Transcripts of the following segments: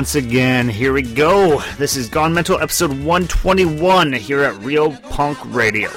Once again, here we go. This is Gone Mental episode 121 here at Real Punk Radio.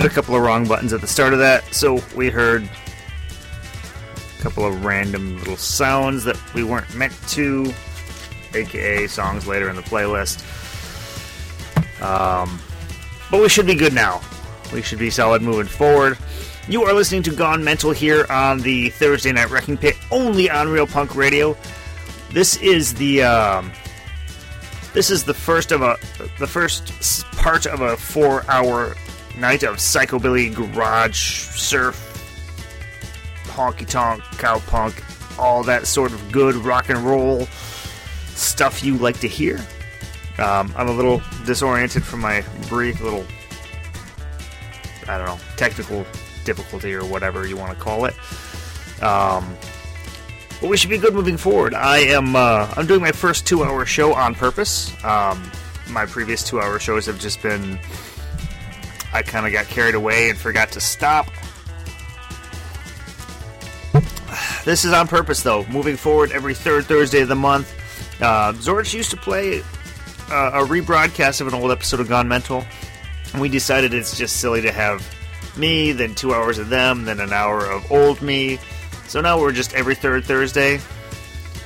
Hit a couple of wrong buttons at the start of that. So we heard a couple of random little sounds that we weren't meant to, aka songs later in the playlist. Um, but we should be good now. We should be solid moving forward. You are listening to Gone Mental here on the Thursday Night Wrecking Pit, only on Real Punk Radio. This is the um, this is the first of a the first part of a four-hour night of psychobilly garage surf honky tonk cowpunk all that sort of good rock and roll stuff you like to hear um, i'm a little disoriented from my brief little i don't know technical difficulty or whatever you want to call it um, but we should be good moving forward. I am uh, I'm doing my first two hour show on purpose. Um, my previous two hour shows have just been I kind of got carried away and forgot to stop. This is on purpose, though. Moving forward, every third Thursday of the month. Uh, Zorch used to play uh, a rebroadcast of an old episode of Gone Mental, and we decided it's just silly to have me, then two hours of them, then an hour of old me. So now we're just every third Thursday,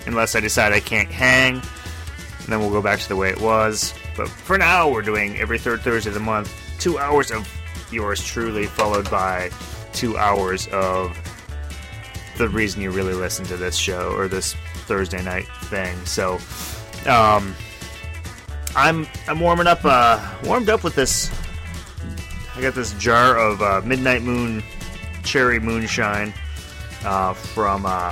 unless I decide I can't hang, and then we'll go back to the way it was. But for now, we're doing every third Thursday of the month, two hours of yours truly, followed by two hours of the reason you really listen to this show or this Thursday night thing. So, um, I'm I'm warming up, uh, warmed up with this. I got this jar of uh, Midnight Moon cherry moonshine uh, from uh,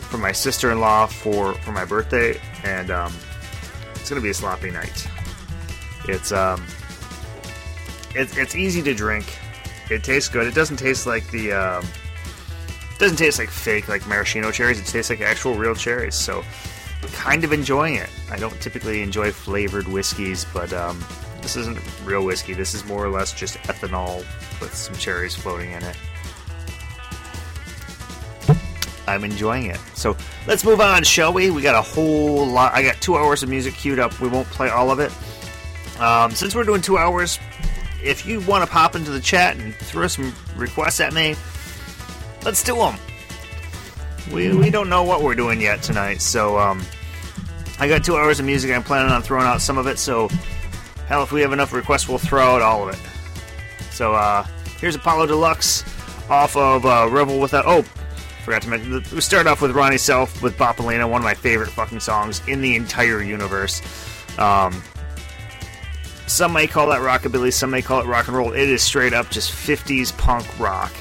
from my sister-in-law for for my birthday, and um, It's gonna be a sloppy night. It's um, it's it's easy to drink. It tastes good. It doesn't taste like the um, doesn't taste like fake like maraschino cherries. It tastes like actual real cherries. So kind of enjoying it. I don't typically enjoy flavored whiskeys, but um, this isn't real whiskey. This is more or less just ethanol with some cherries floating in it. I'm enjoying it. So let's move on, shall we? We got a whole lot. I got two hours of music queued up. We won't play all of it. Um, since we're doing two hours, if you want to pop into the chat and throw some requests at me, let's do them. We, we don't know what we're doing yet tonight, so um, I got two hours of music. I'm planning on throwing out some of it, so hell, if we have enough requests, we'll throw out all of it. So uh, here's Apollo Deluxe off of uh, Rebel Without. Oh, forgot to mention. We start off with Ronnie Self with Bop-A-Lena, one of my favorite fucking songs in the entire universe. Um, some may call that rockabilly, some may call it rock and roll. It is straight up just 50s punk rock.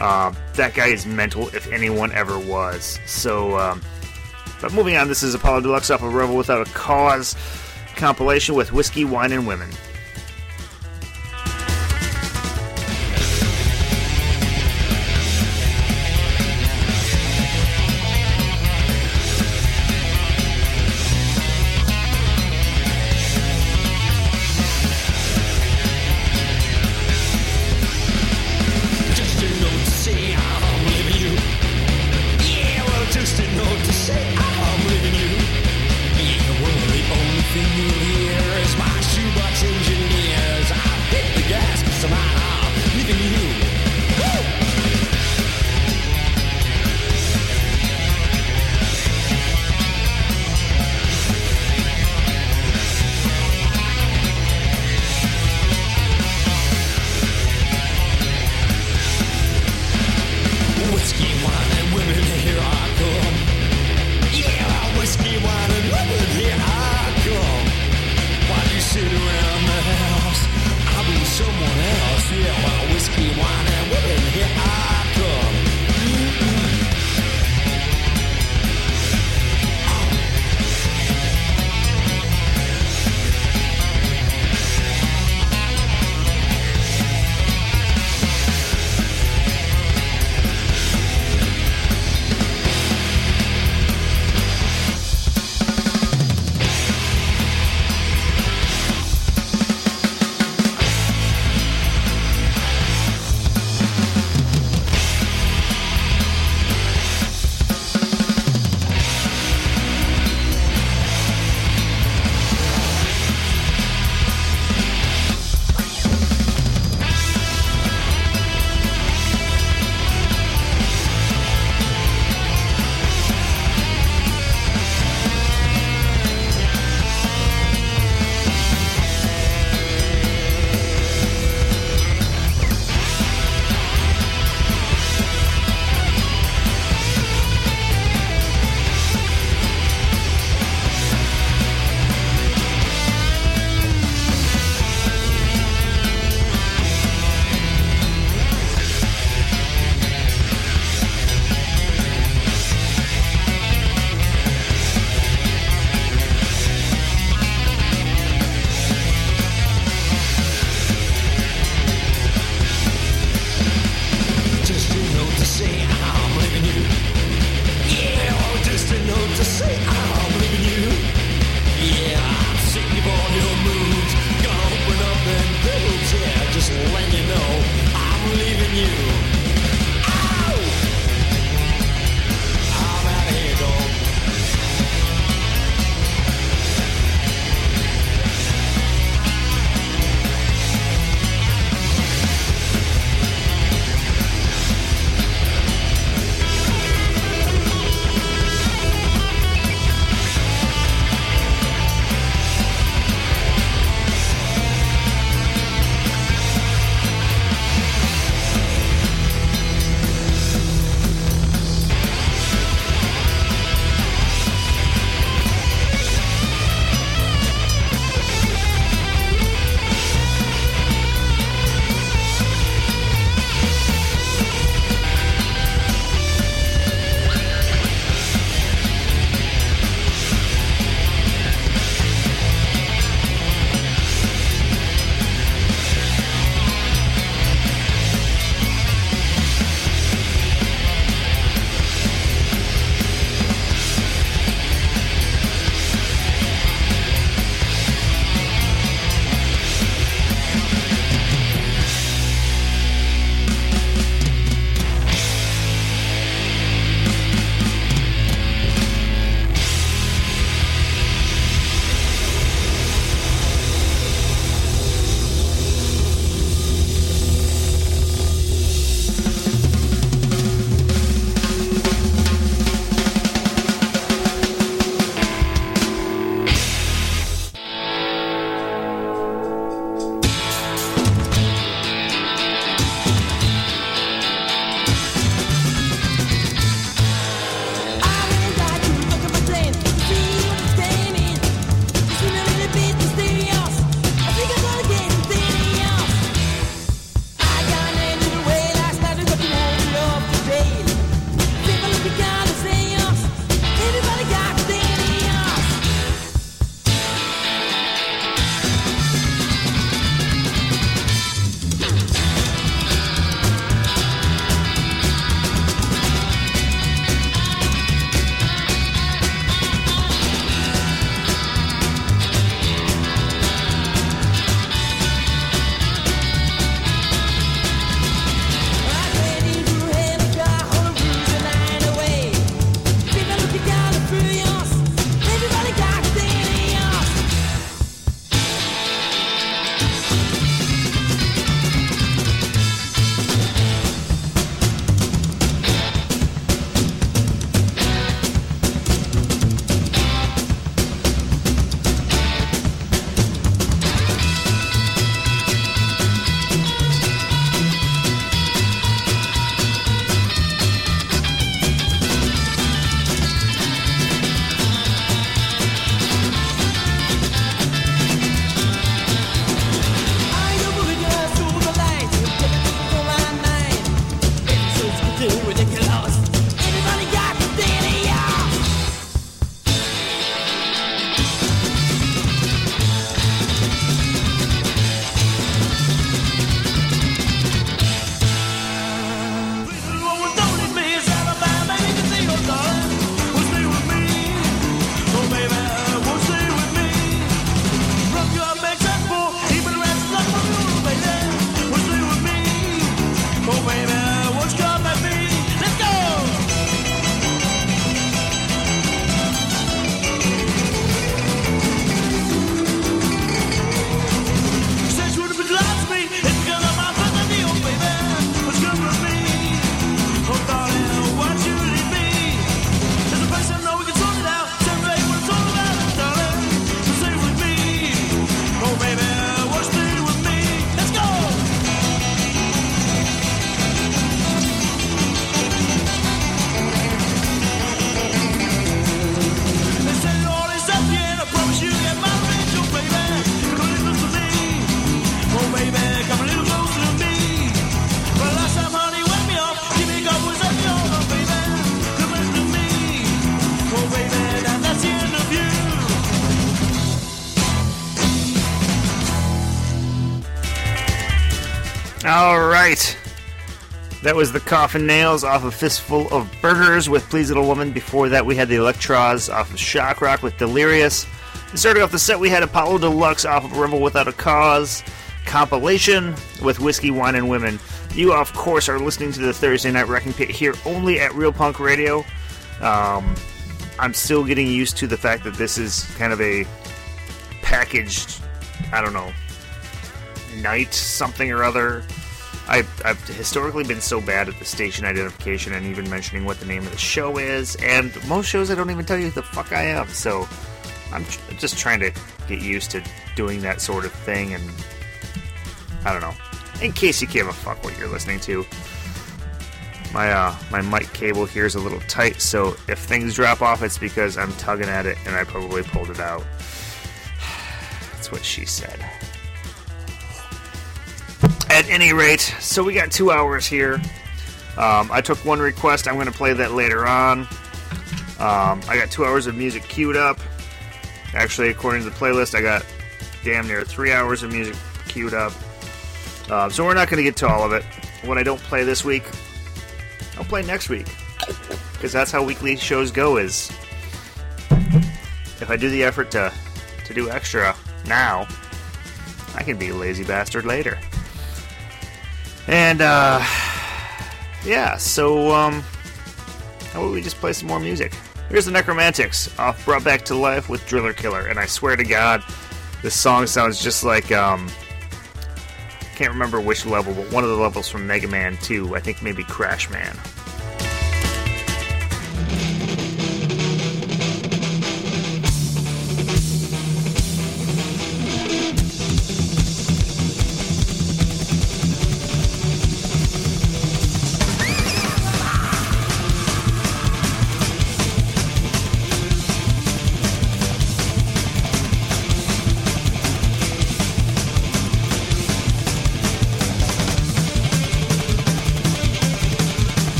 Uh, that guy is mental if anyone ever was. So, um, but moving on, this is Apollo Deluxe off of Rebel Without a Cause compilation with Whiskey, Wine, and Women. That was the Coffin Nails off of Fistful of Burgers with Please Little Woman. Before that, we had the Electros off of Shock Rock with Delirious. And starting off the set, we had Apollo Deluxe off of Rebel Without a Cause compilation with Whiskey, Wine, and Women. You, of course, are listening to the Thursday Night Wrecking Pit here only at Real Punk Radio. Um, I'm still getting used to the fact that this is kind of a packaged, I don't know, night something or other. Historically been so bad at the station identification and even mentioning what the name of the show is, and most shows I don't even tell you who the fuck I am, so I'm just trying to get used to doing that sort of thing, and I don't know. In case you give a fuck what you're listening to, my uh, my mic cable here is a little tight, so if things drop off, it's because I'm tugging at it and I probably pulled it out. That's what she said. At any rate, so we got two hours here. Um, I took one request. I'm going to play that later on. Um, I got two hours of music queued up. Actually, according to the playlist, I got damn near three hours of music queued up. Uh, so we're not going to get to all of it. What I don't play this week, I'll play next week. Because that's how weekly shows go. Is if I do the effort to to do extra now, I can be a lazy bastard later. And uh, yeah, so um, how about we just play some more music? Here's the Nekromantix off Brought Back to Life with Driller Killer, and I swear to God, this song sounds just like um, I can't remember which level, but one of the levels from Mega Man 2. I think maybe Crash Man.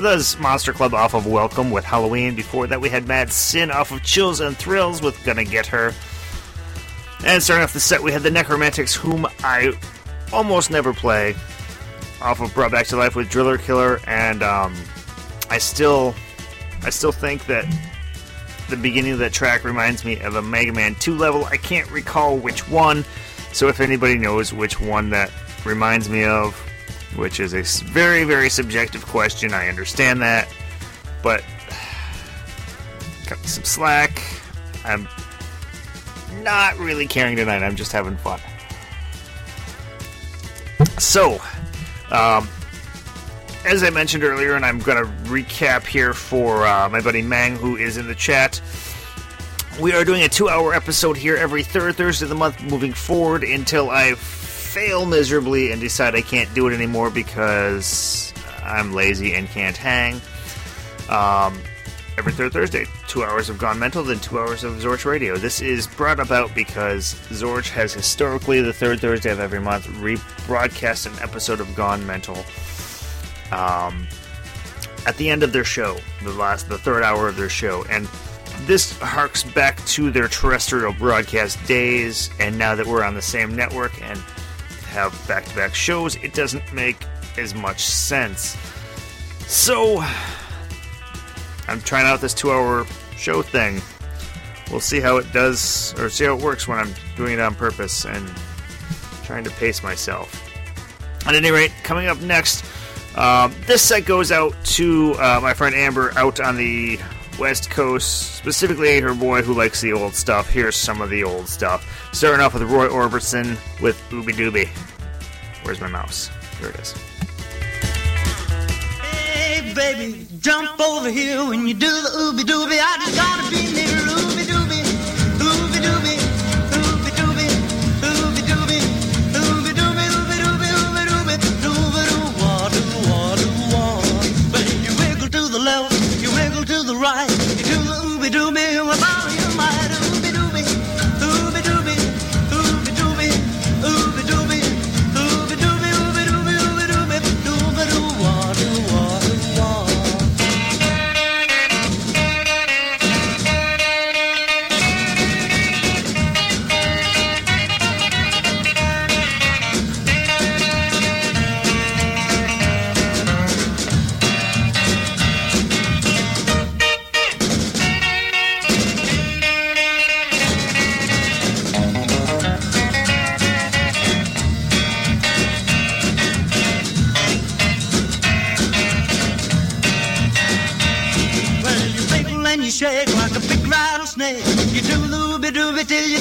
So Monster Club off of Welcome with Halloween. Before that, we had Mad Sin off of Chills and Thrills with Gonna Get Her. And starting off the set, we had the Nekromantix, whom I almost never play, off of Brought Back to Life with Driller Killer. And um, I still, I still think that the beginning of that track reminds me of a Mega Man 2 level. I can't recall which one. So if anybody knows which one that reminds me of, which is a very, very subjective question. I understand that, but cut me some slack. I'm not really caring tonight. I'm just having fun. So, um, as I mentioned earlier, and I'm going to recap here for uh, my buddy Mang, who is in the chat. We are doing a two hour episode here every third Thursday of the month moving forward until I fail miserably and decide I can't do it anymore because I'm lazy and can't hang. Um, every third Thursday, two hours of Gone Mental, then two hours of Zorch Radio. This is brought about because Zorch has historically, the third Thursday of every month, rebroadcast an episode of Gone Mental um, at the end of their show, the last, the third hour of their show, and this harks back to their terrestrial broadcast days. And now that we're on the same network and have back-to-back shows, it doesn't make as much sense. So, I'm trying out this two-hour show thing. We'll see how it does, or see how it works when I'm doing it on purpose and trying to pace myself. At any rate, coming up next, um, this set goes out to uh, my friend Amber out on the West Coast, specifically her boy who likes the old stuff. Here's some of the old stuff. Starting off with Roy Orbison with Ooby Dooby. Where's my mouse? There it is. Hey, baby, jump over here when you do the ooby dooby. I just gotta be near ooby dooby. Ooby dooby. Ooby dooby. Ooby dooby. Ooby dooby. Ooby dooby. Ooby dooby. Dooby doo wah doo wah doo wah. You wiggle to the left, right. You do the ooby dooby shake like a big rattlesnake. You do the ooby dooby till you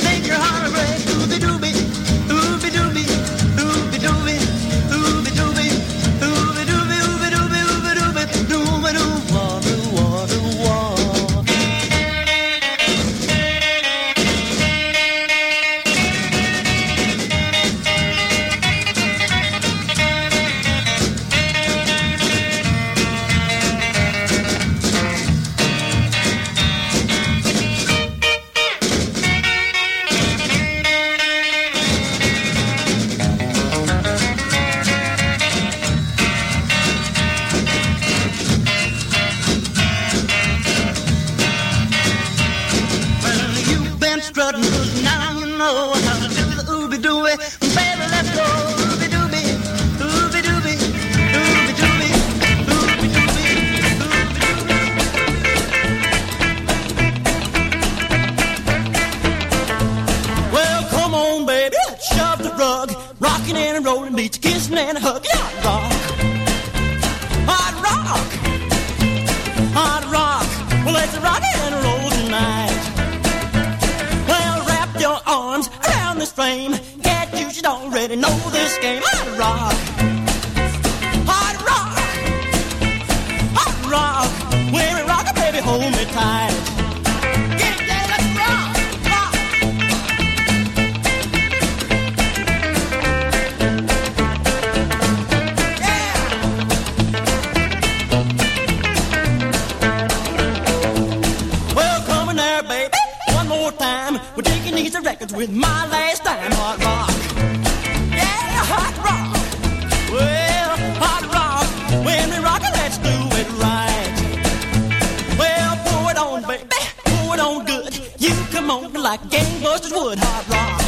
would. Hot rock.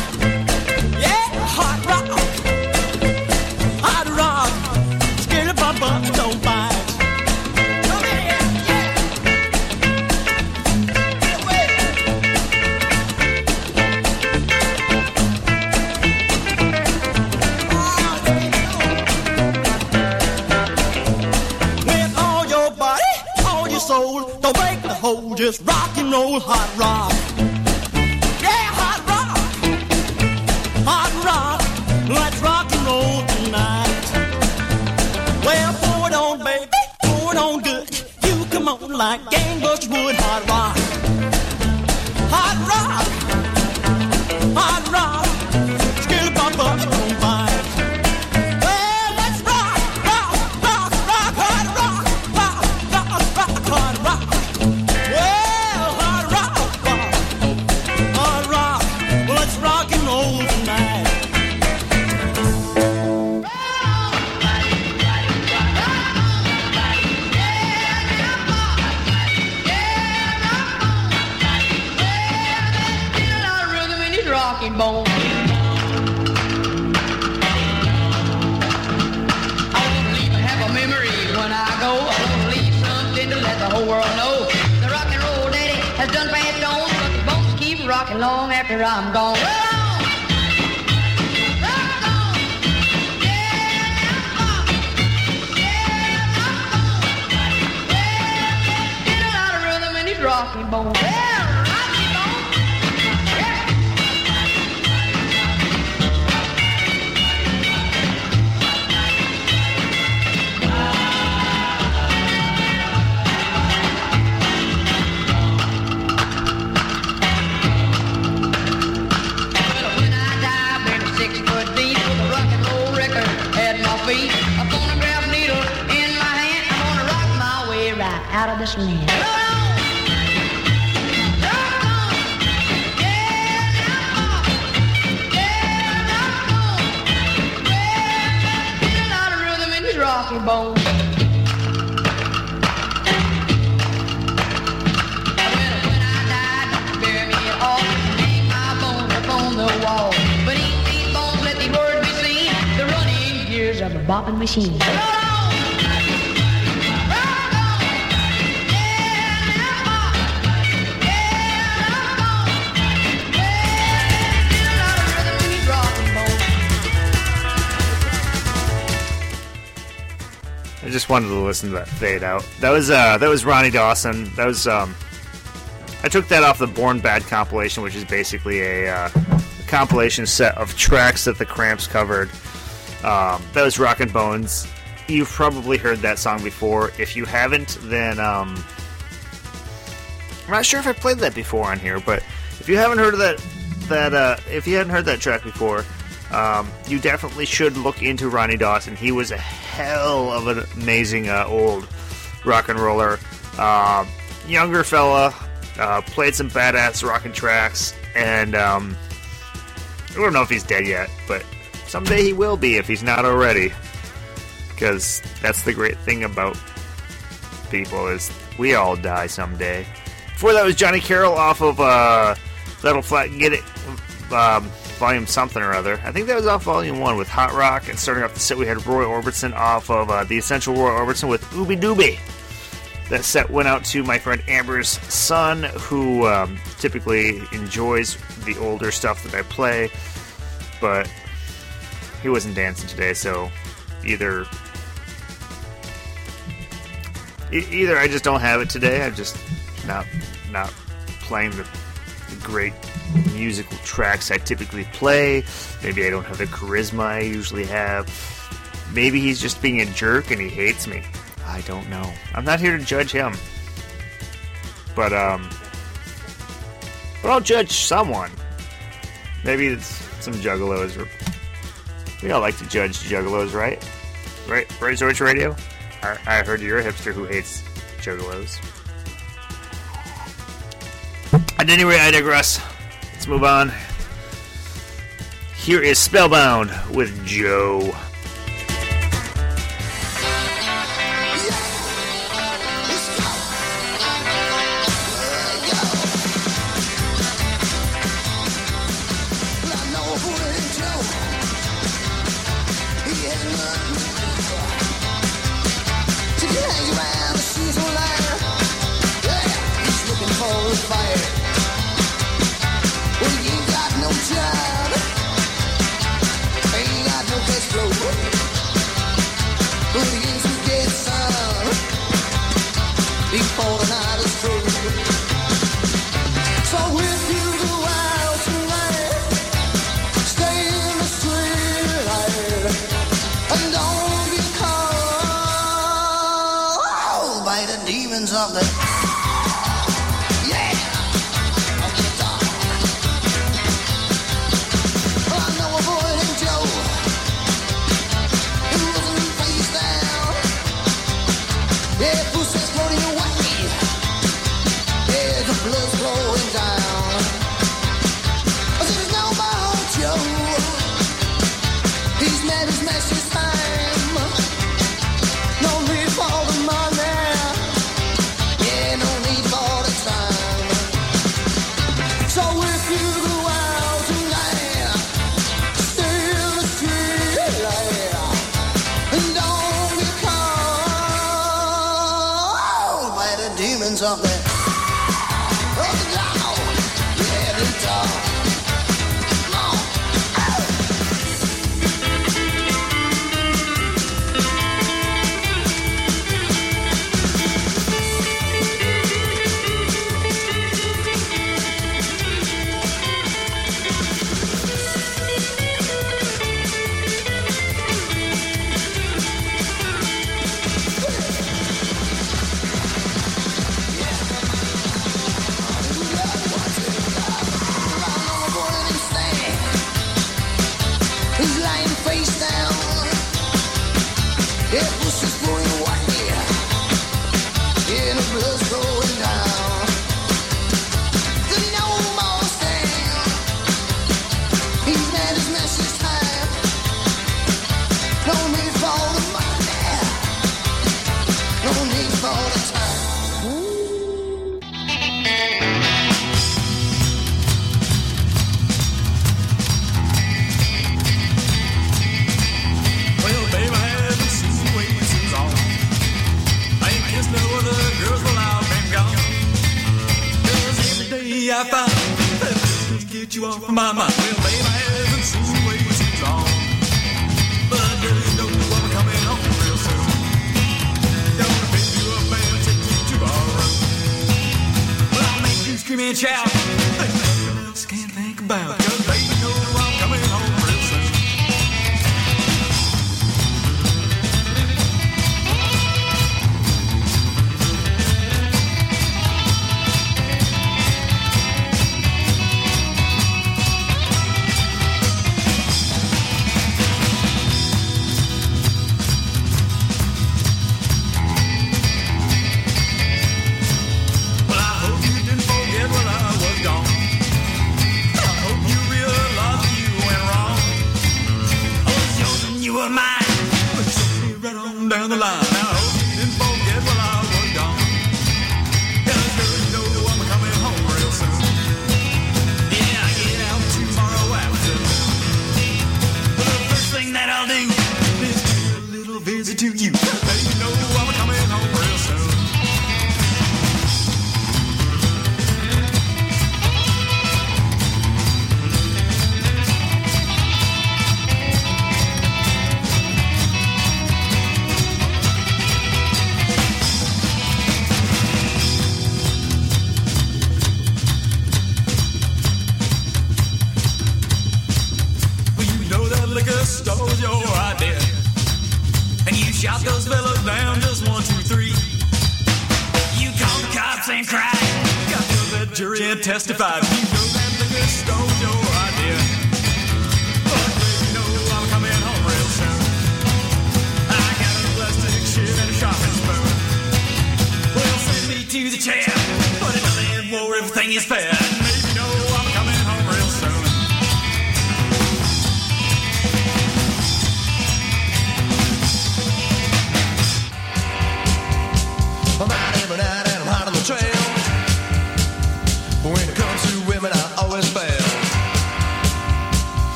Yeah, hot rock. Hot rock. Our butts, don't bite. Come here, yeah. With all your body, all your soul, don't break the whole, just rock and roll, hot rock. Like gangbusters would, hot rock, after I'm gone. Roll on! On the wall. But eat these bones, let these words be seen. The running gears of a bopping machine. Just wanted to listen to that fade out. That was uh that was Ronnie Dawson. That was um I took that off the Born Bad compilation, which is basically a, uh, compilation set of tracks that the Cramps covered. Um, that was Rockin' Bones. You've probably heard that song before. If you haven't, then um, I'm not sure if I played that before on here, but if you haven't heard of that, that uh, if you hadn't heard that track before, um, you definitely should look into Ronnie Dawson. He was a hell of an amazing uh, old rock and roller, uh, younger fella. Uh, played some badass rockin' tracks, and um, I don't know if he's dead yet, but someday he will be if he's not already. Because that's the great thing about people is we all die someday. Before that was Johnny Carroll off of uh, That'll Flat Get It. um, volume something or other. I think that was off volume one with Hot Rock, and starting off the set we had Roy Orbison off of uh, the Essential Roy Orbison with Ooby Dooby. That set went out to my friend Amber's son, who um, typically enjoys the older stuff that I play, but he wasn't dancing today, so either either I just don't have it today. I'm just not not playing the great musical tracks I typically play. Maybe I don't have the charisma I usually have. Maybe he's just being a jerk and he hates me. I don't know. I'm not here to judge him. But um but I'll judge someone. Maybe it's some juggalos or we all like to judge juggalos, right? Right, right, Radio? I, I heard you're a hipster who hates juggalos. At any rate, I digress. Let's move on. Here is Spellbound with Joe.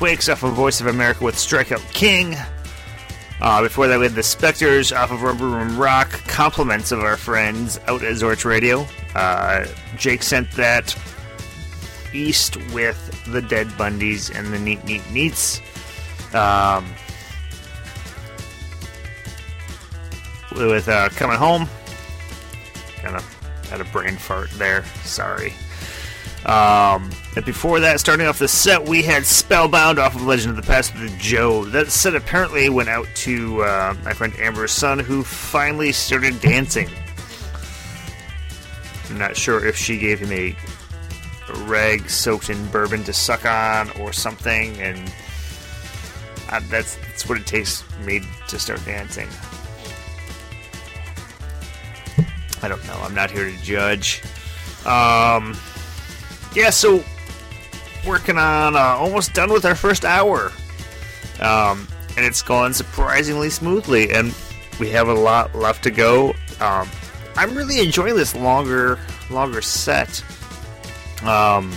Quakes off of Voice of America with Strikeout King. Uh, before that, we had the Spectres off of Rubber Room Rock. Compliments of our friends out at Zorch Radio. Uh, Jake sent that east with the Dead Bundys and the Neat Neat Neats. Um, with uh, coming home. Kind of had a brain fart there. Sorry. Um, and before that, starting off the set, we had Spellbound off of Legend of the Past with Joe. That set apparently went out to uh, my friend Amber's son, who finally started dancing. I'm not sure if she gave him a rag soaked in bourbon to suck on or something, and uh, that's, that's what it takes me to start dancing. I don't know. I'm not here to judge. Um, yeah, so working on uh, almost done with our first hour, um, and it's gone surprisingly smoothly, and we have a lot left to go. Um, I'm really enjoying this longer, longer set. Um,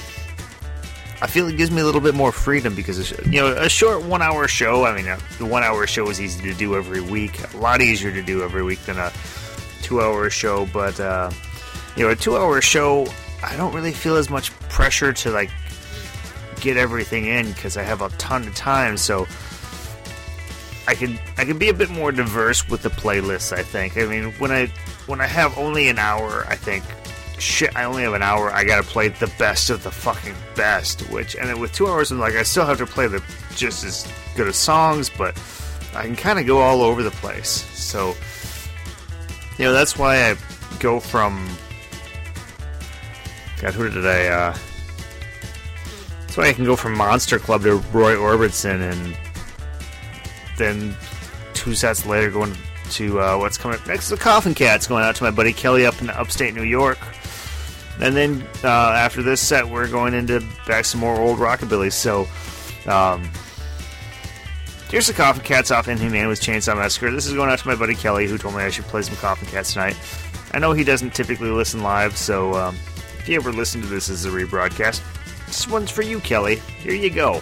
I feel it gives me a little bit more freedom because you know a short one-hour show. I mean, a, the one-hour show is easy to do every week. A lot easier to do every week than a two-hour show, but uh, you know, a two-hour show, I don't really feel as much pressure to like get everything in because I have a ton of time, so I can I can be a bit more diverse with the playlists. I think. I mean, when I when I have only an hour, I think shit. I only have an hour. I gotta play the best of the fucking best. Which and then with two hours, I'm like I still have to play the just as good of songs, but I can kind of go all over the place. So you know that's why I go from. God, who did I? uh That's why I can go from Monster Club to Roy Orbison and then two sets later going to uh, what's coming up next the coffin cats going out to my buddy kelly up in upstate new york. And then uh, after this set we're going into back some more old rockabilly. So um, here's the coffin cats off inhumane with chainsaw massacre. This is going out to my buddy kelly who told me i should play some coffin cats tonight. I know he doesn't typically listen live so um, if you ever listen to this as a rebroadcast this one's for you kelly. Here you go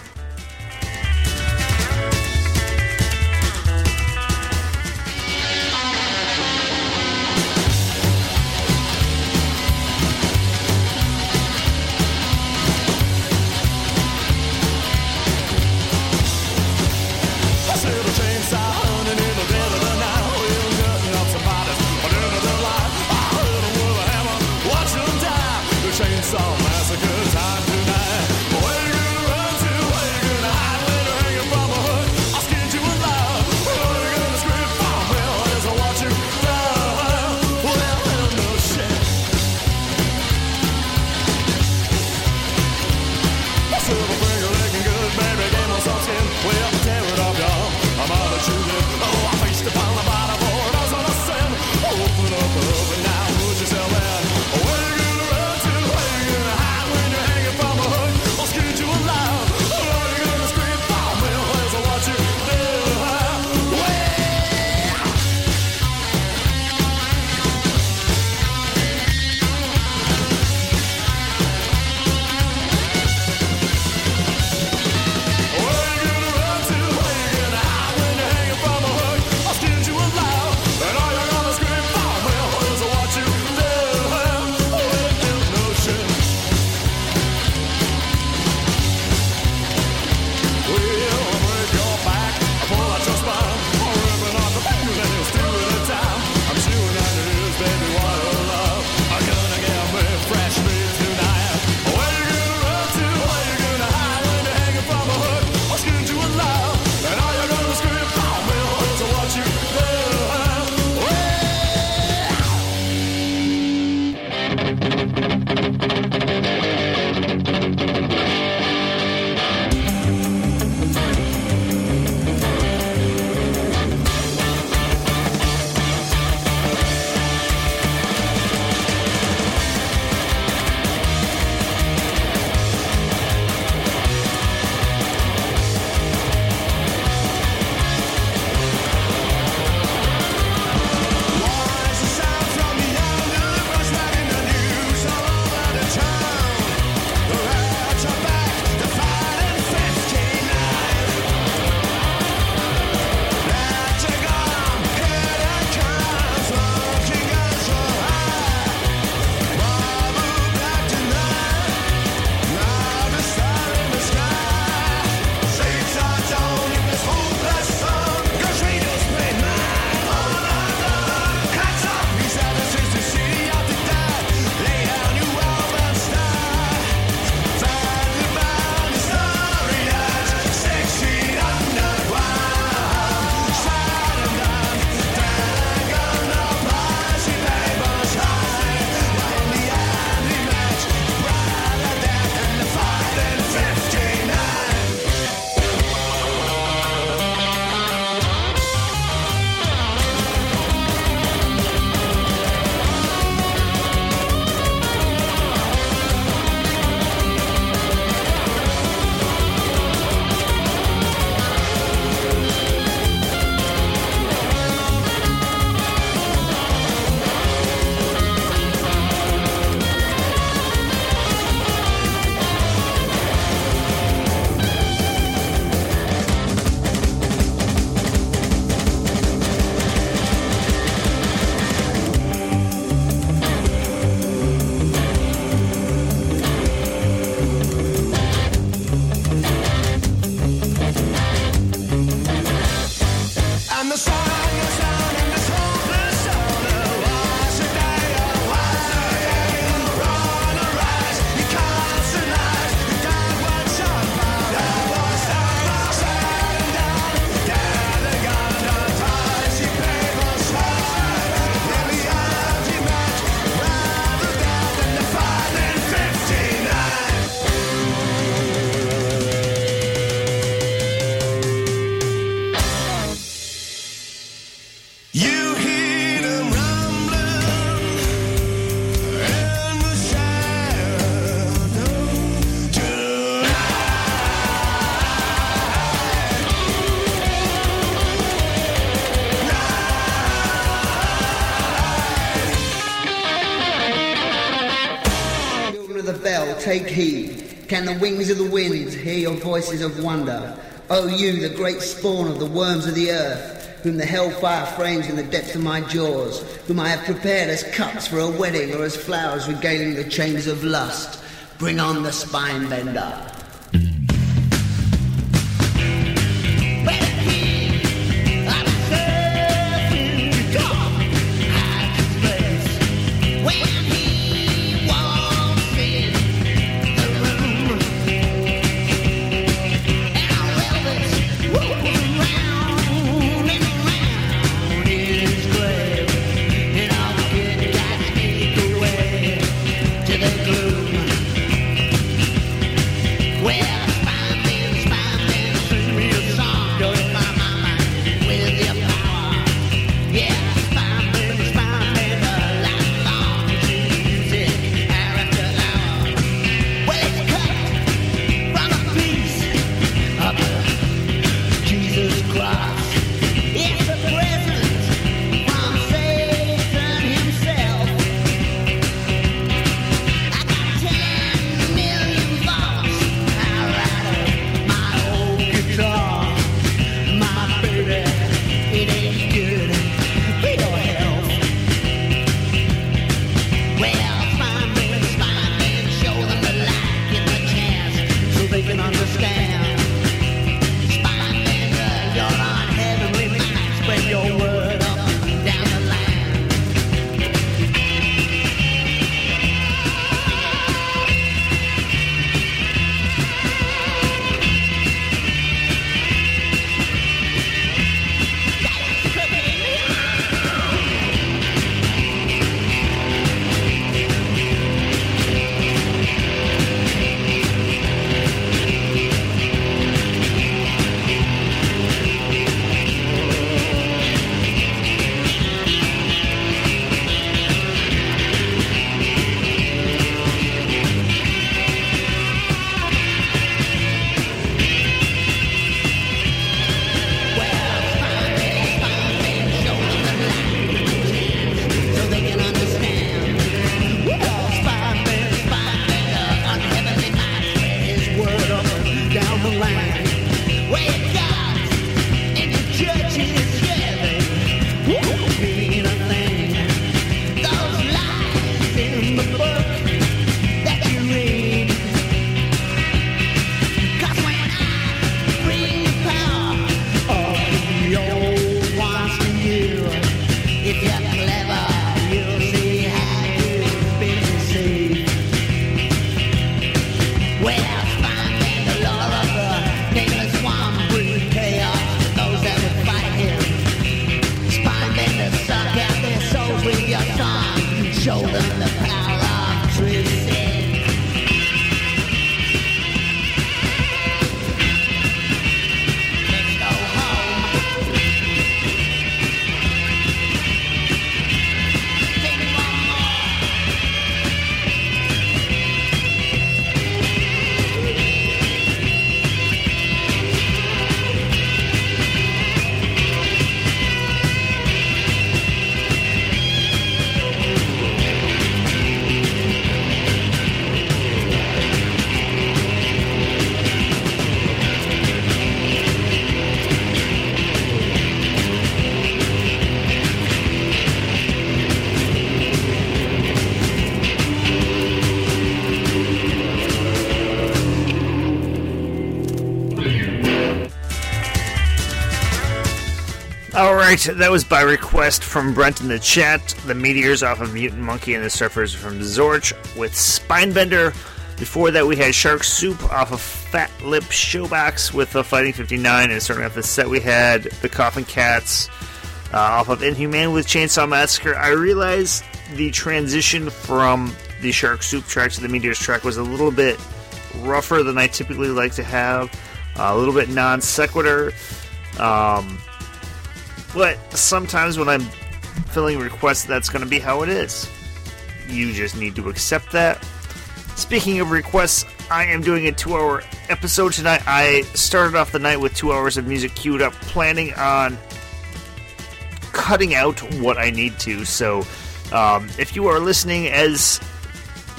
take heed. Can the wings of the winds hear your voices of wonder? O you, the great spawn of the worms of the earth, whom the hellfire frames in the depths of my jaws, whom I have prepared as cups for a wedding or as flowers regaling the chambers of lust. Bring on the spine bender. That was by request from Brent in the chat. The Meteors off of Mutant Monkey and the Surfers from Zorch with Spinebender. Before that, we had Shark Soup off of Fat Lip Showbox with the Fighting 59. And starting off the set, we had the Coffin Cats uh, off of Inhumane with Chainsaw Massacre. I realized the transition from the Shark Soup track to the Meteors track was a little bit rougher than I typically like to have, uh, a little bit non sequitur. Um, but sometimes when I'm filling requests, that's going to be how it is. You just need to accept that. Speaking of requests, I am doing a two hour episode tonight. I started off the night with two hours of music queued up, planning on cutting out what I need to. So, um, if you are listening, as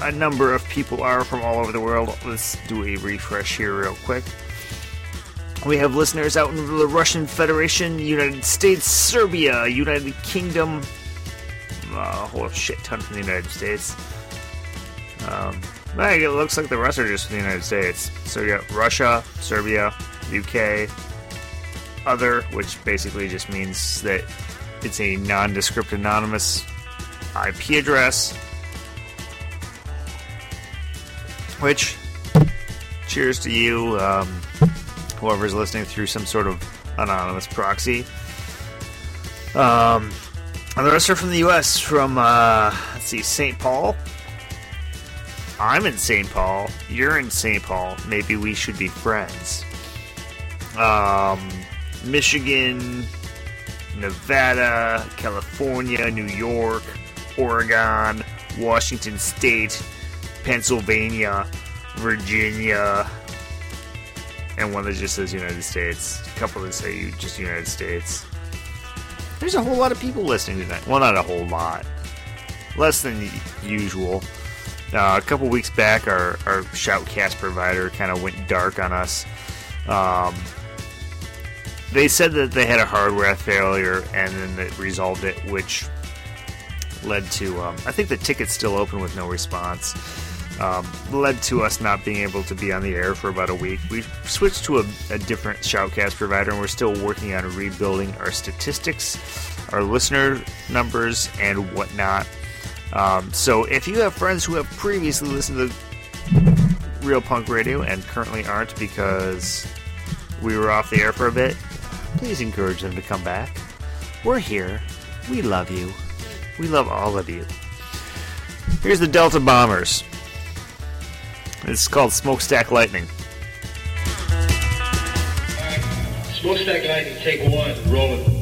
a number of people are from all over the world. Let's do a refresh here, real quick. We have listeners out in the Russian Federation, United States, Serbia, United Kingdom, a whole shit ton from the United States. Um, I it looks like the rest are just from the United States. So you got Russia, Serbia, UK, other, which basically just means that it's a nondescript anonymous IP address. Which, cheers to you, um, whoever's listening through some sort of anonymous proxy. Um, and the rest are from the U.S. From uh, let's see, St. Paul. I'm in St. Paul. You're in St. Paul. Maybe we should be friends. Um, Michigan, Nevada, California, New York, Oregon, Washington State, Pennsylvania, Virginia, and one that just says United States. A couple that say just United States. There's a whole lot of people listening tonight. Well, not a whole lot. Less than usual. Uh, a couple weeks back, our, our Shoutcast provider kind of went dark on us. Um, they said that they had a hardware failure and then it resolved it, which led to, um, I think the ticket's still open with no response. Um, led to us not being able to be on the air for about a week. We've switched to a, a different Shoutcast provider, and we're still working on rebuilding our statistics, our listener numbers, and whatnot. Um, so if you have friends who have previously listened to Real Punk Radio and currently aren't because we were off the air for a bit, please encourage them to come back. We're here. We love you. We love all of you. Here's the Delta Bombers. It's called Smokestack Lightning. Smokestack Lightning, take one, rolling.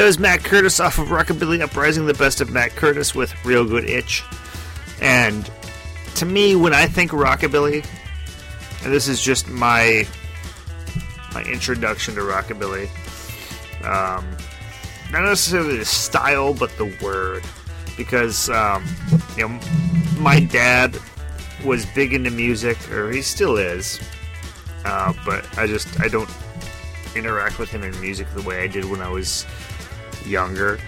That was Matt Curtis off of Rockabilly Uprising, the best of Matt Curtis with Real Good Itch. And to me, when I think rockabilly, and this is just my my introduction to rockabilly, um, not necessarily the style, but the word, because um, you know my dad was big into music, or he still is, uh, but I just I don't interact with him in music the way I did when I was younger.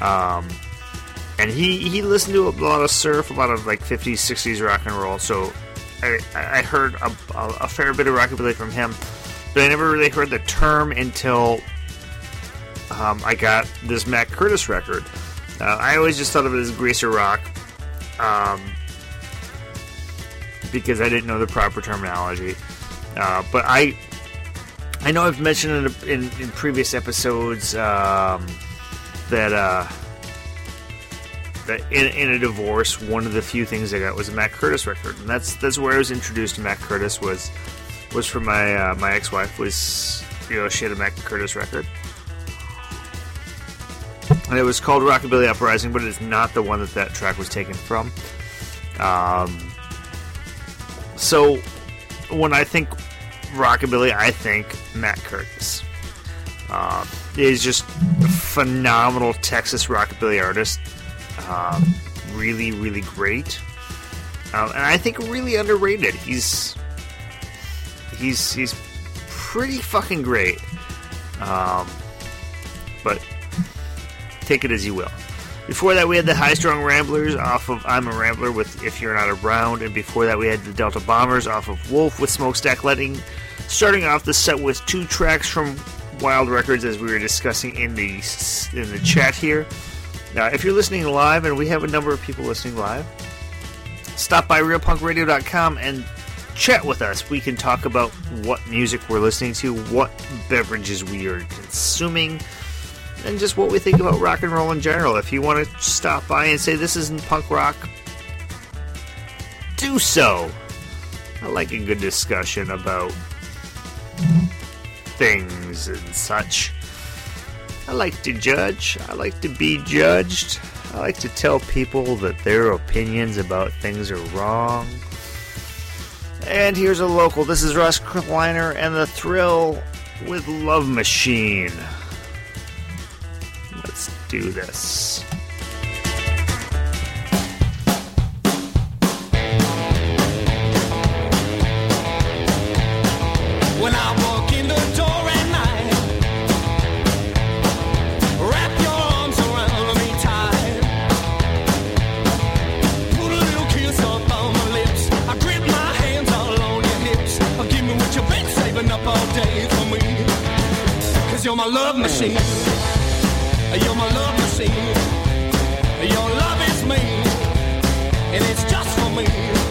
Um, and he he listened to a lot of surf, a lot of like 50s, 60s rock and roll. So I, I heard a, a, fair bit of rockabilly from him, but I never really heard the term until um, I got this Matt Curtis record. Uh, I always just thought of it as greaser rock, um, because I didn't know the proper terminology. Uh, but I I know I've mentioned in, in, in previous episodes um, that uh, that in, in a divorce, one of the few things I got was a Matt Curtis record, and that's that's where I was introduced to Matt Curtis was was from my uh, my ex wife was you know she had a Matt Curtis record, and it was called Rockabilly Uprising, but it is not the one that that track was taken from. Um, so when I think rockabilly, I think Matt Curtis. Um, he's just phenomenal Texas rockabilly artist. Um, really, really great, um, and I think really underrated. He's he's he's pretty fucking great. Um, but take it as you will. Before that, we had the High Strung Ramblers off of I'm a Rambler with If You're Not Around, and before that, we had the Delta Bombers off of Wolf with Smokestack Lightning. Starting off the set with two tracks from Wild Records, as we were discussing in the in the chat here. Now, if you're listening live, and we have a number of people listening live, stop by realpunkradio.com and chat with us. We can talk about what music we're listening to, what beverages we are consuming, and just what we think about rock and roll in general. If you want to stop by and say this isn't punk rock, do so. I like a good discussion about things and such. I like to judge. I like to be judged. I like to tell people that their opinions about things are wrong. And here's a local. This is Russ Kleiner and the Thrill with Love Machine. Let's do this. My love machine. You're my love machine. Your love is me. And it's just for me.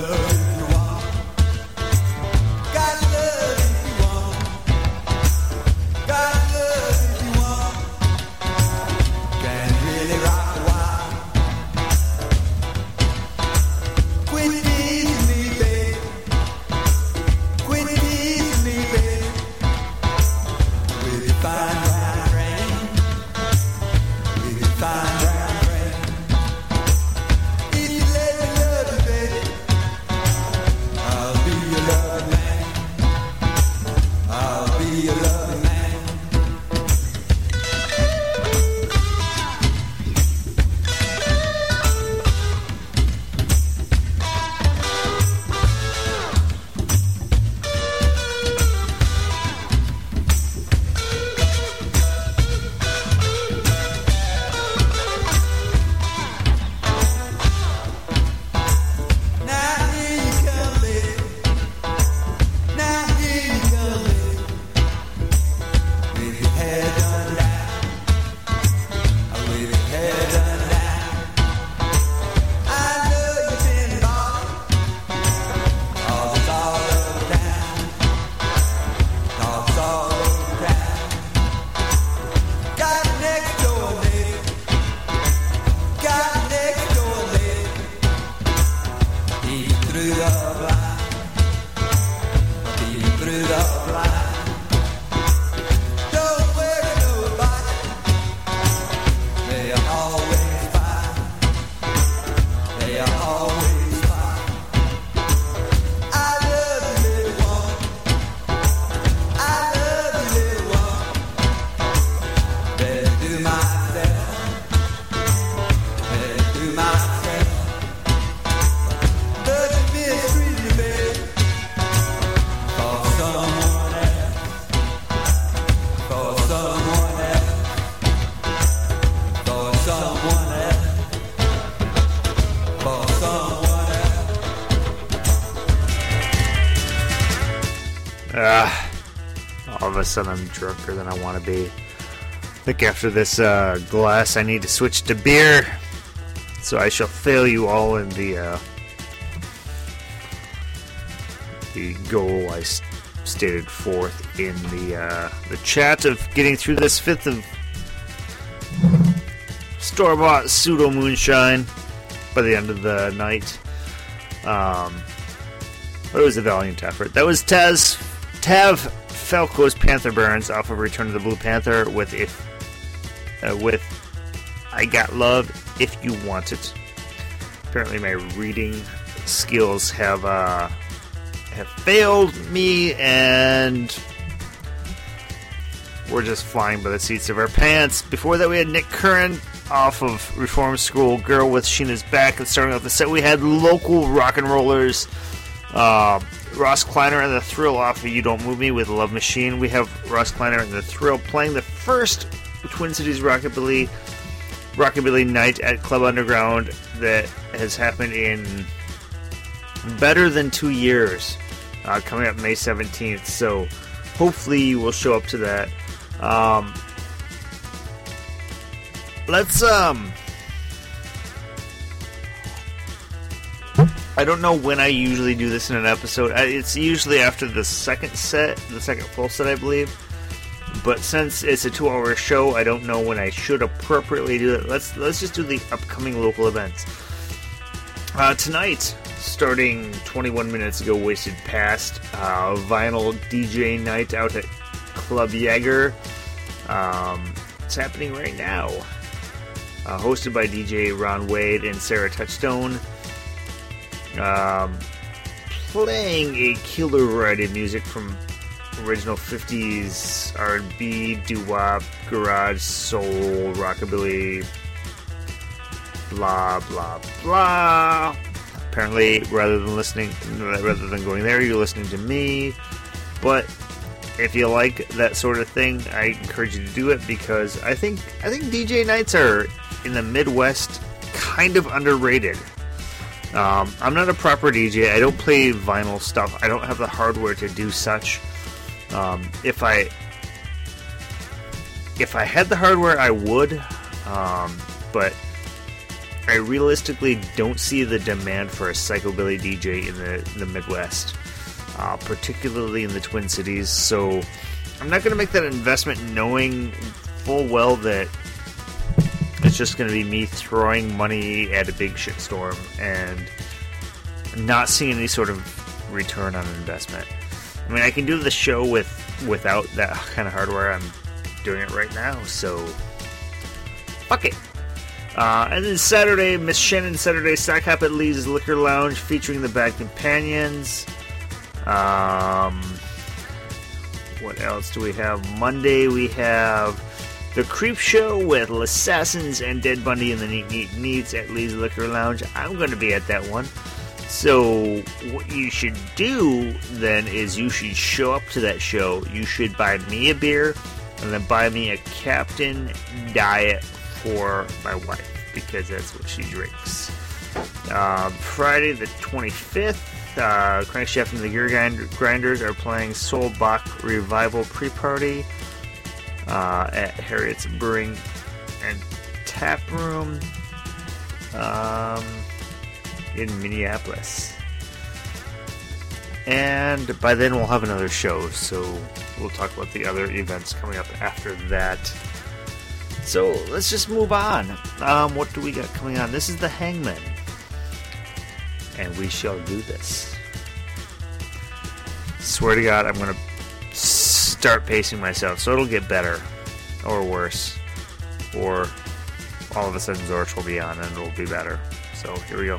Ah, I'm drunker than I want to be. I think after this uh, glass, I need to switch to beer. So I shall fail you all in the uh, the goal I s- stated forth in the uh, the chat of getting through this fifth of store bought pseudo moonshine by the end of the night. Um, it was a valiant effort. That was Taz Tav Falco's Panther Burns off of Return of the Blue Panther with if uh, with I Got Love If You Want It. Apparently, my reading skills have uh, have failed me, and we're just flying by the seats of our pants. Before that, we had Nick Curran off of Reform School, Girl with Sheena's Back, and starting off the set, we had local rock and rollers. Uh, Ross Kleiner and the Thrill off of You Don't Move Me with Love Machine. We have Ross Kleiner and the Thrill playing the first Twin Cities Rockabilly Rockabilly night at Club Underground that has happened in better than two years, uh, coming up May 17th. So hopefully you will show up to that. Um, let's um. I don't know when I usually do this in an episode. It's usually after the second set, the second full set, I believe. But since it's a two-hour show, I don't know when I should appropriately do it. Let's let's just do the upcoming local events. Uh, tonight, starting 21 minutes ago, wasted past uh, vinyl DJ night out at Club Jaeger. Um, it's happening right now. Uh, hosted by DJ Ron Wade and Sarah Touchstone um, playing a killer variety of music from original 50s R&B, doo-wop, garage, soul, rockabilly, blah blah blah. Apparently, rather than listening, rather than going there, you're listening to me. But if you like that sort of thing, I encourage you to do it because I think I think DJ nights are in the Midwest kind of underrated. Um, I'm not a proper DJ. I don't play vinyl stuff. I don't have the hardware to do such. Um, if I if I had the hardware, I would. Um, but I realistically don't see the demand for a psychobilly DJ in the, the Midwest, uh, particularly in the Twin Cities. So I'm not going to make that investment knowing full well that it's just going to be me throwing money at a big shitstorm and not seeing any sort of return on investment. I mean, I can do the show with without that kind of hardware. I'm doing it right now, so fuck it. Uh, and then Saturday, Miss Shannon Saturday Stock Hop at Lee's Liquor Lounge featuring the Bad Companions. Um, what else do we have? Monday we have the Creep Show with Assassins and Dead Bundy and the Neat Neat Neats at Lee's Liquor Lounge. I'm going to be at that one. So, what you should do then is you should show up to that show. You should buy me a beer and then buy me a Captain Diet for my wife because that's what she drinks. Um, Friday the 25th, uh, Crankshaft and the Gear Grinders are playing Soul Bach Revival Pre Party uh, at Harriet's Brewing and Tap Room um, in Minneapolis. And by then we'll have another show, so we'll talk about the other events coming up after that. So let's just move on. Um, what do we got coming on? This is the Hangman, and we shall do this. Swear to God, I'm gonna start pacing myself, so it'll get better, or worse, or all of a sudden Zorch will be on and it'll be better. So here we go.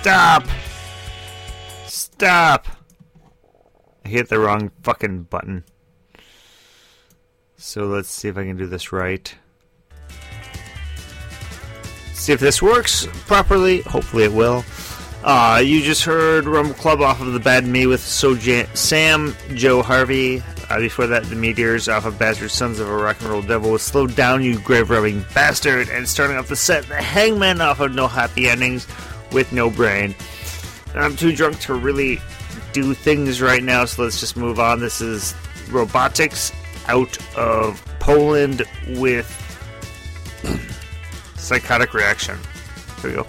Stop! Stop! I hit the wrong fucking button. So let's see if I can do this right. See if this works properly. Hopefully it will. Uh, you just heard Rumble Club off of the Bad Me with so Jan- Sam Joe Harvey. Uh, before that, the Meteors off of Bastard Sons of a Rock and Roll Devil with Slow Down You Grave Robbing Bastard. And starting off the set, the Hangman off of No Happy Endings with no brain. I'm too drunk to really do things right now, so let's just move on. This is robotics out of Poland with psychotic reaction. Here we go.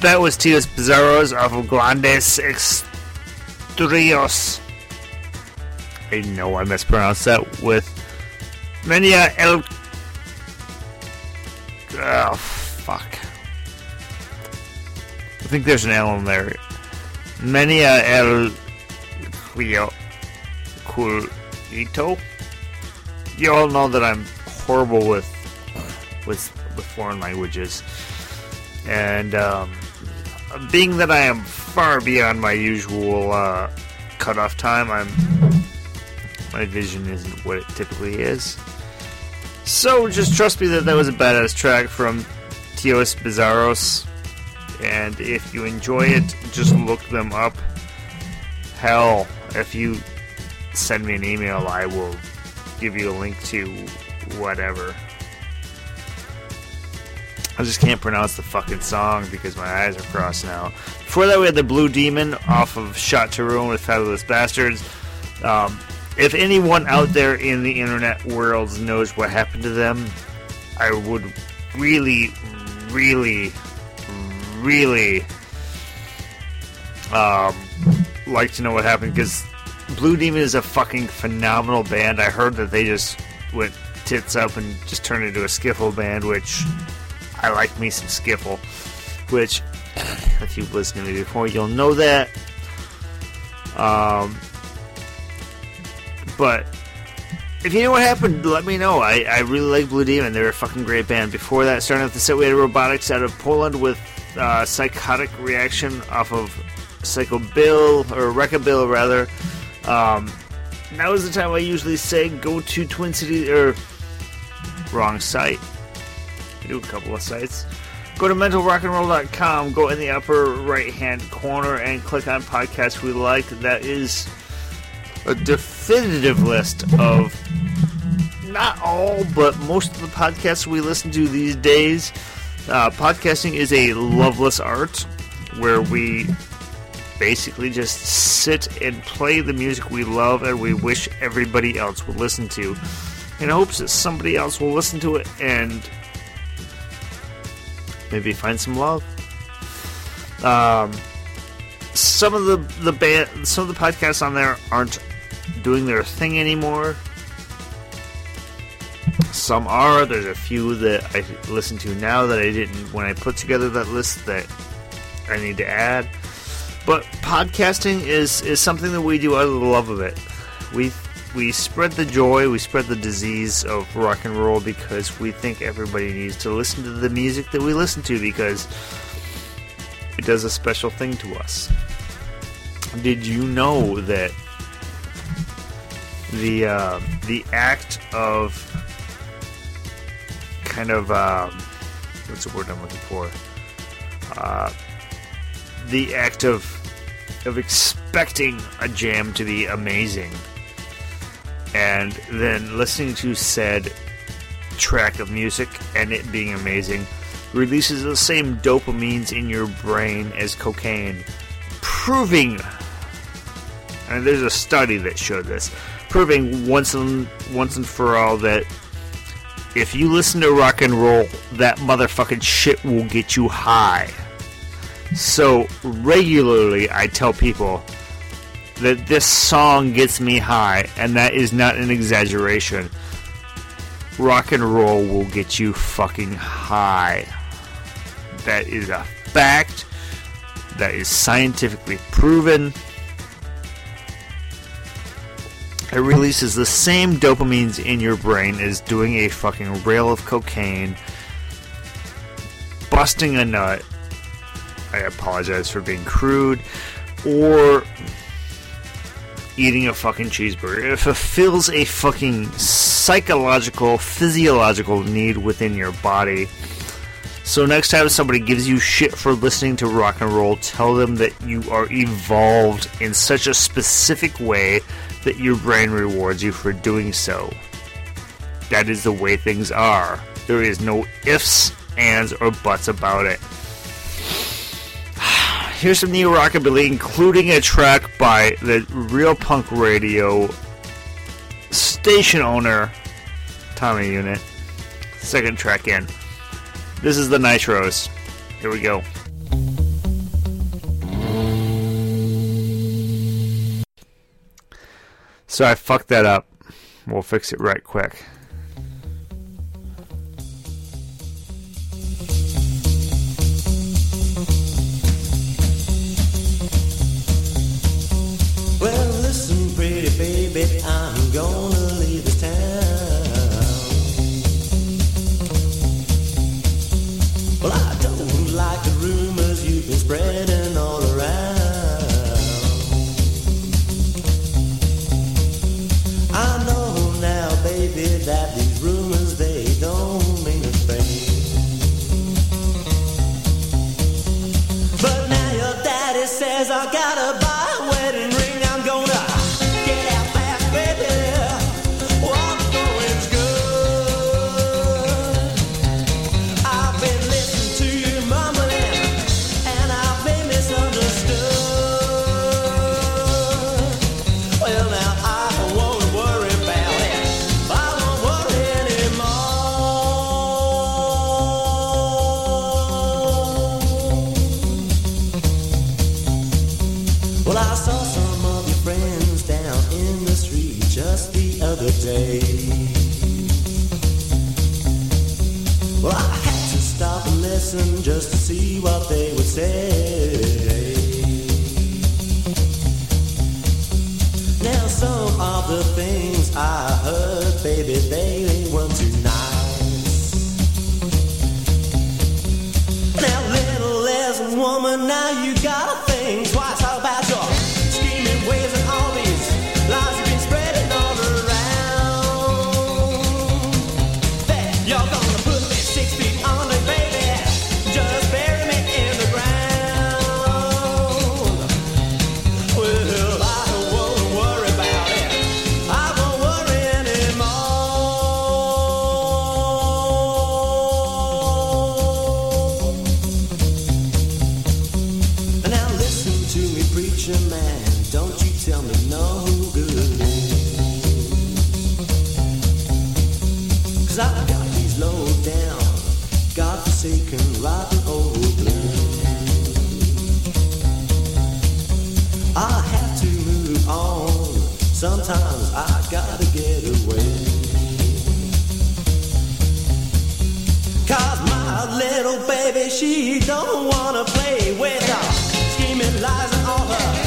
That was Tios Bizarros off of Grandes Extrios. I know I mispronounced that with Menia El. Oh, fuck. I think there's an L in there. Menia El. Cuyo. Culito? You all know that I'm horrible with with with foreign languages, and um, being that I am far beyond my usual uh, cutoff time, I'm my vision isn't what it typically is. So just trust me that that was a badass track from Tios Bizarros, and if you enjoy it, just look them up. Hell, if you send me an email, I will give you a link to whatever. I just can't pronounce the fucking song because my eyes are crossed now. Before that, we had the Blue Demon off of Shot to Ruin with Fabulous Bastards. Um, if anyone out there in the internet world knows what happened to them, I would really, really, really um, like to know what happened because Blue Demon is a fucking phenomenal band. I heard that they just went tits up and just turned into a skiffle band, which I like me some skiffle. Which, if you've listened to me before, you'll know that. Um, but if you know what happened, let me know. I, I really like Blue Demon. They're a fucking great band. Before that, starting off the set, we had Robotics out of Poland with uh, Psychotic Reaction off of Psycho Bill, or Recca Bill, rather. Um, now is the time I usually say go to Twin City, or wrong site. I do a couple of sites. Go to mentalrockandroll.com, go in the upper right hand corner, and click on podcasts we like. That is a definitive list of not all, but most of the podcasts we listen to these days. Uh, podcasting is a loveless art where we basically just sit and play the music we love and we wish everybody else would listen to. in hopes that somebody else will listen to it and maybe find some love. Um, some of the the band, some of the podcasts on there aren't doing their thing anymore. Some are. There's a few that I listen to now that I didn't when I put together that list that I need to add. But podcasting is is something that we do out of the love of it. We we spread the joy, we spread the disease of rock and roll because we think everybody needs to listen to the music that we listen to because it does a special thing to us. Did you know that the uh, the act of kind of um, what's the word I'm looking for? Uh, the act of of expecting a jam to be amazing and then listening to said track of music and it being amazing releases the same dopamines in your brain as cocaine proving and there's a study that showed this proving once and once and for all that if you listen to rock and roll that motherfucking shit will get you high so regularly I tell people that this song gets me high, and that is not an exaggeration. Rock and roll will get you fucking high. That is a fact. That is scientifically proven. It releases the same dopamines in your brain as doing a fucking rail of cocaine, busting a nut. I apologize for being crude. Or eating a fucking cheeseburger. It fulfills a fucking psychological, physiological need within your body. So next time somebody gives you shit for listening to rock and roll, tell them that you are evolved in such a specific way that your brain rewards you for doing so. That is the way things are. There is no ifs, ands, or buts about it. Here's some new rockabilly, including a track by the Real Punk Radio station owner, Tommy Unit. Second track in. This is the Nitros. Here we go. So I fucked that up. We'll fix it right quick. Well, listen, pretty baby, I'm gonna leave this town. Well, I don't like the rumors you've been spreading that these rumors they don't mean a thing. But now your daddy says I gotta listen just to see what they would say. Now, some of the things I heard, baby, they weren't too nice. Now, little lesson woman, now you gotta think twice Cause I got these godforsaken, rotten old blues. I have to move on. Sometimes I gotta get my little baby, she don't wanna play with her. Scheming lies and all her.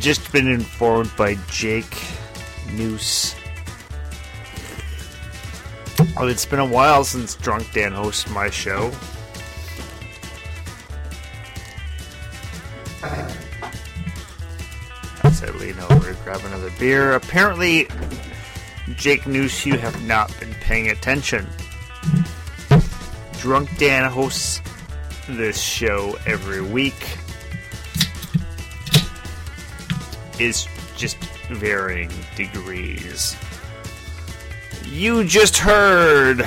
Just been informed by Jake Noose. Oh, it's been a while since Drunk Dan hosted my show. I lean over grab another beer. Apparently, Jake Noose, you have not been paying attention. Drunk Dan hosts this show every week. Is just varying degrees. You just heard.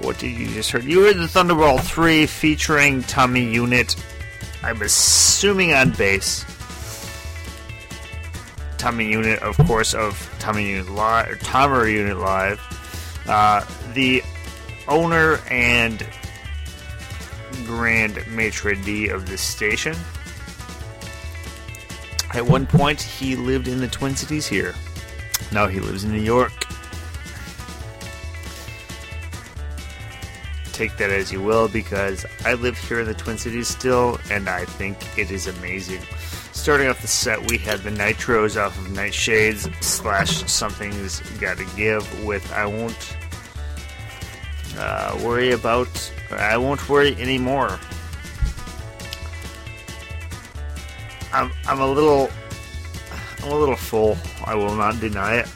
What did you just heard? You heard the Thunderball 3 featuring Tommy Unit. I'm assuming on bass. Tommy Unit, of course, of Tommy Unit Live, Unit Live. Uh, the owner and grand maitre d' of this station. At one point, he lived in the Twin Cities here. Now he lives in New York. Take that as you will, because I live here in the Twin Cities still, and I think it is amazing. Starting off the set, we had the Nitros off of Nightshades slash Something's Gotta Give with I Won't uh, Worry About, I Won't Worry Anymore. I'm I'm a little I'm a little full. I will not deny it.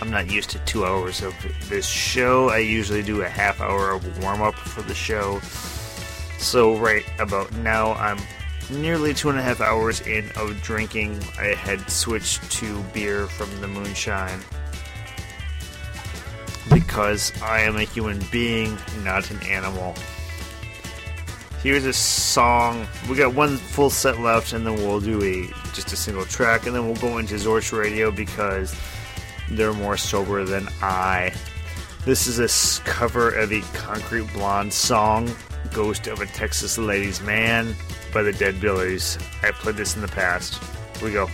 I'm not used to two hours of this show. I usually do a half hour of warm up for the show. So right about now, I'm nearly two and a half hours in of drinking. I had switched to beer from the moonshine because I am a human being, not an animal. Here's a song. We got one full set left, and then we'll do a just a single track, and then we'll go into Zorch Radio because they're more sober than I. This is a cover of the Concrete Blonde song, "Ghost of a Texas Ladies Man" by the Dead Billies. I played this in the past. Here we go.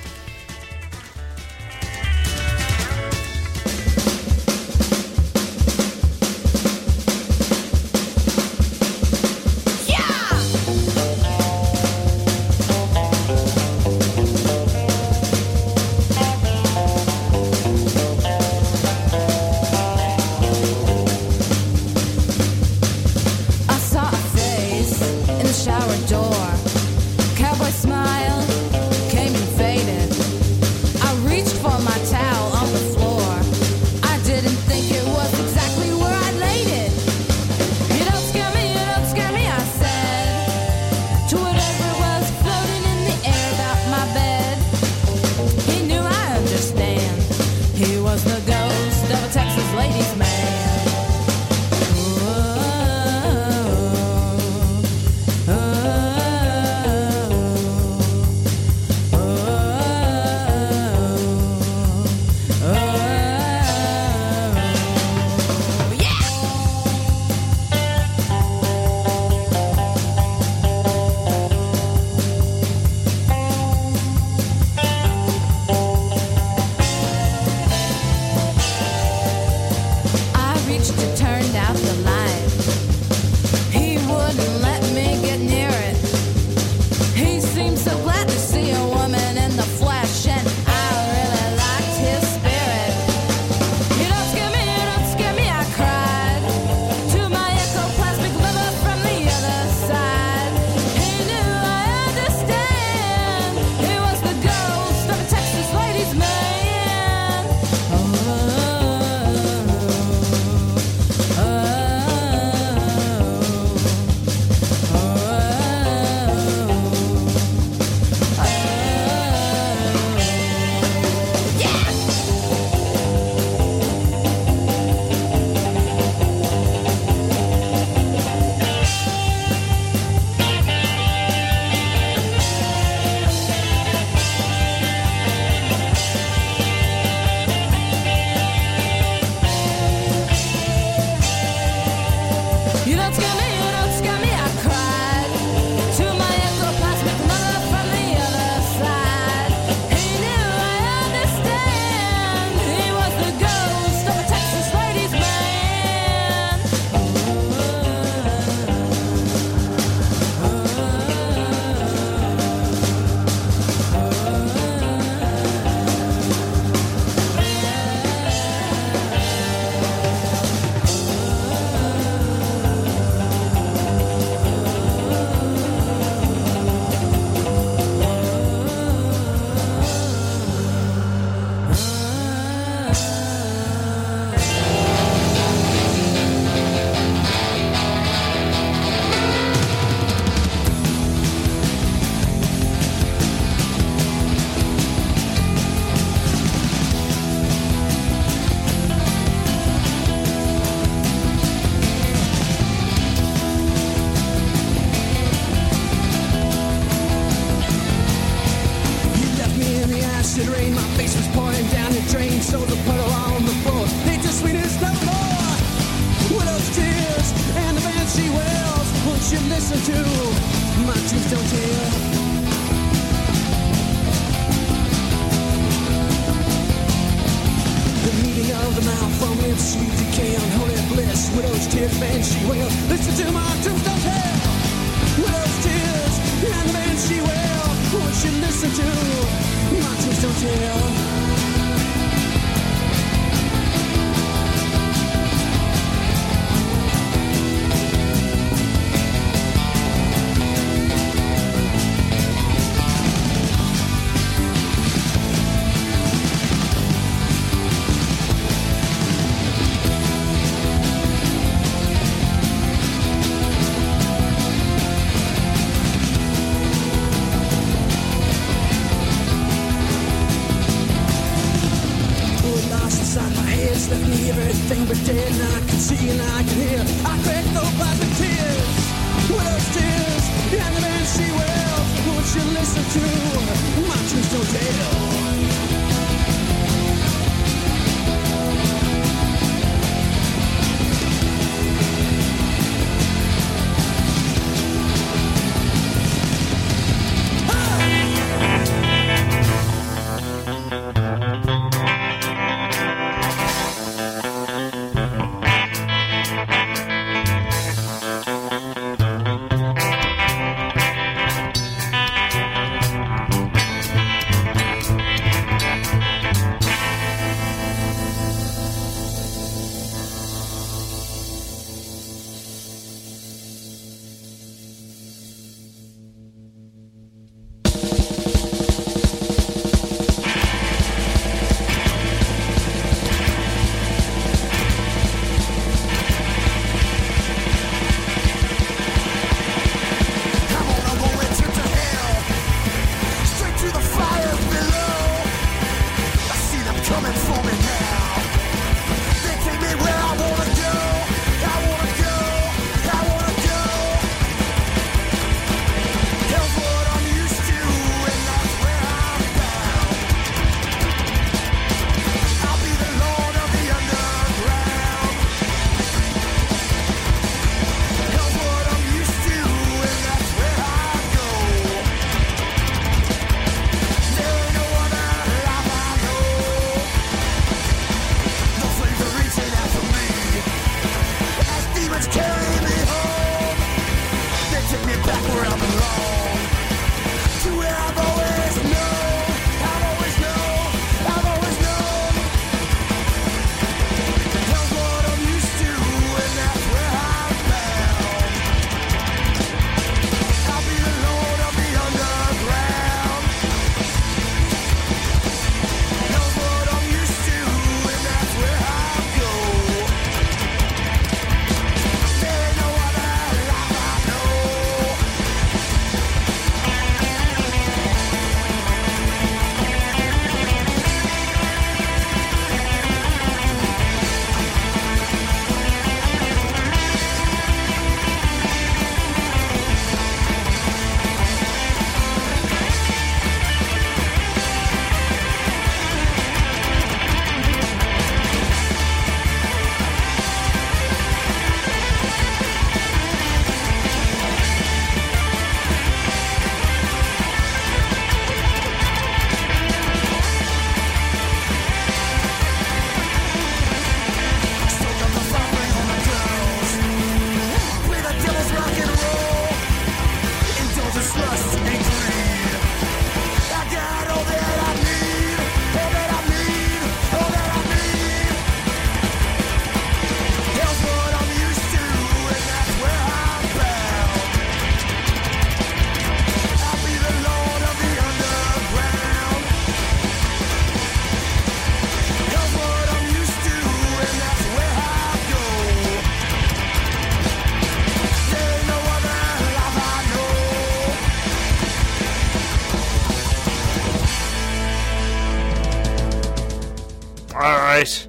Right.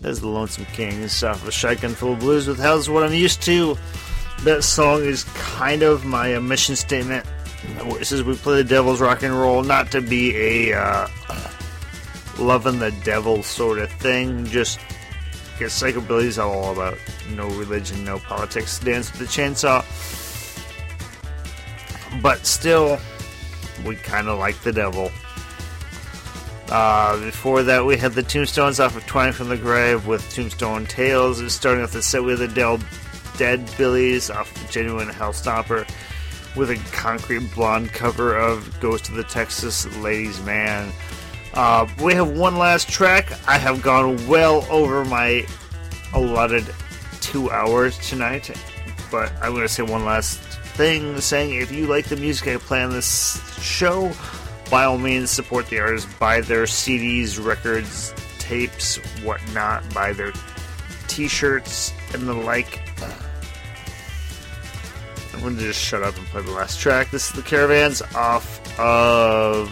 That's the Lonesome King, south of shotgun full of blues with hell's what I'm used to. That song is kind of my mission statement This is we play the devil's rock and roll, not to be a uh, loving the devil sort of thing. Just because psychobilly is all about no religion, no politics, dance with the chainsaw. But still, we kind of like the devil. Uh, before that, we had the Tombstones off of Twine from the Grave with Tombstone Tales. Starting off the set with the Del- Dead Billies off of Genuine Hellstomper with a concrete blonde cover of Ghost of the Texas Ladies Man. Uh, we have one last track. I have gone well over my allotted two hours tonight, but I'm going to say one last thing saying if you like the music I play on this show, by all means support the artists, buy their CDs, records, tapes, whatnot, buy their t shirts, and the like. I'm going to just shut up and play the last track. This is the Caravans off of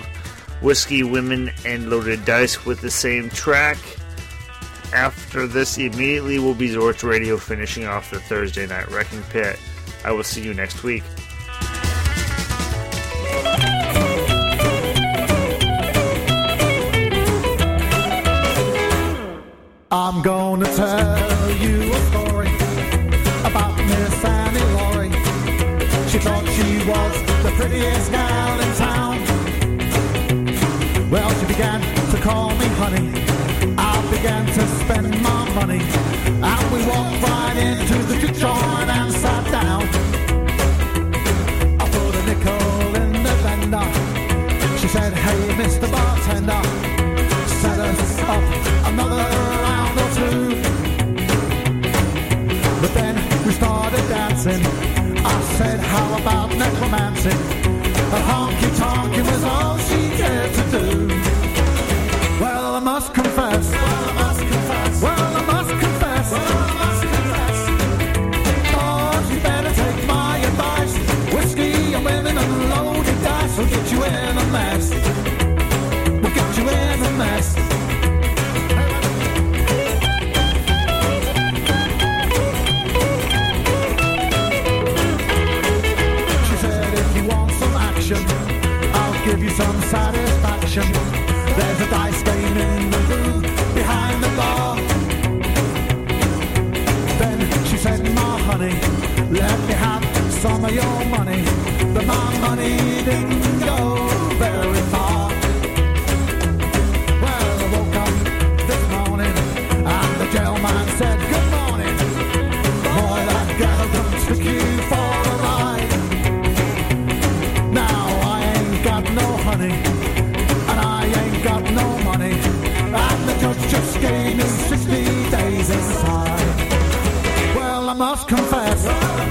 Whiskey, Women, and Loaded Dice with the same track. After this, immediately will be Zort's Radio finishing off the Thursday Night Wrecking Pit. I will see you next week. I'm gonna tell you a story about Miss Annie Laurie. She thought she was the prettiest gal in town. Well, she began to call me honey. I began to spend my money. And we walked right into said, how about necromancy? A honky tonky was all she cared to do. Well, I must confess. Well, I must confess. Well, I must confess. Well, I must confess. Oh, you better take my advice. Whiskey and women and loaded dice will get you in a mess. Some satisfaction. There's a dice game in the room behind the bar. Then she said, my honey, let me have some of your money. But my money didn't go very far. Well, I woke up this morning and the jailman said, fast.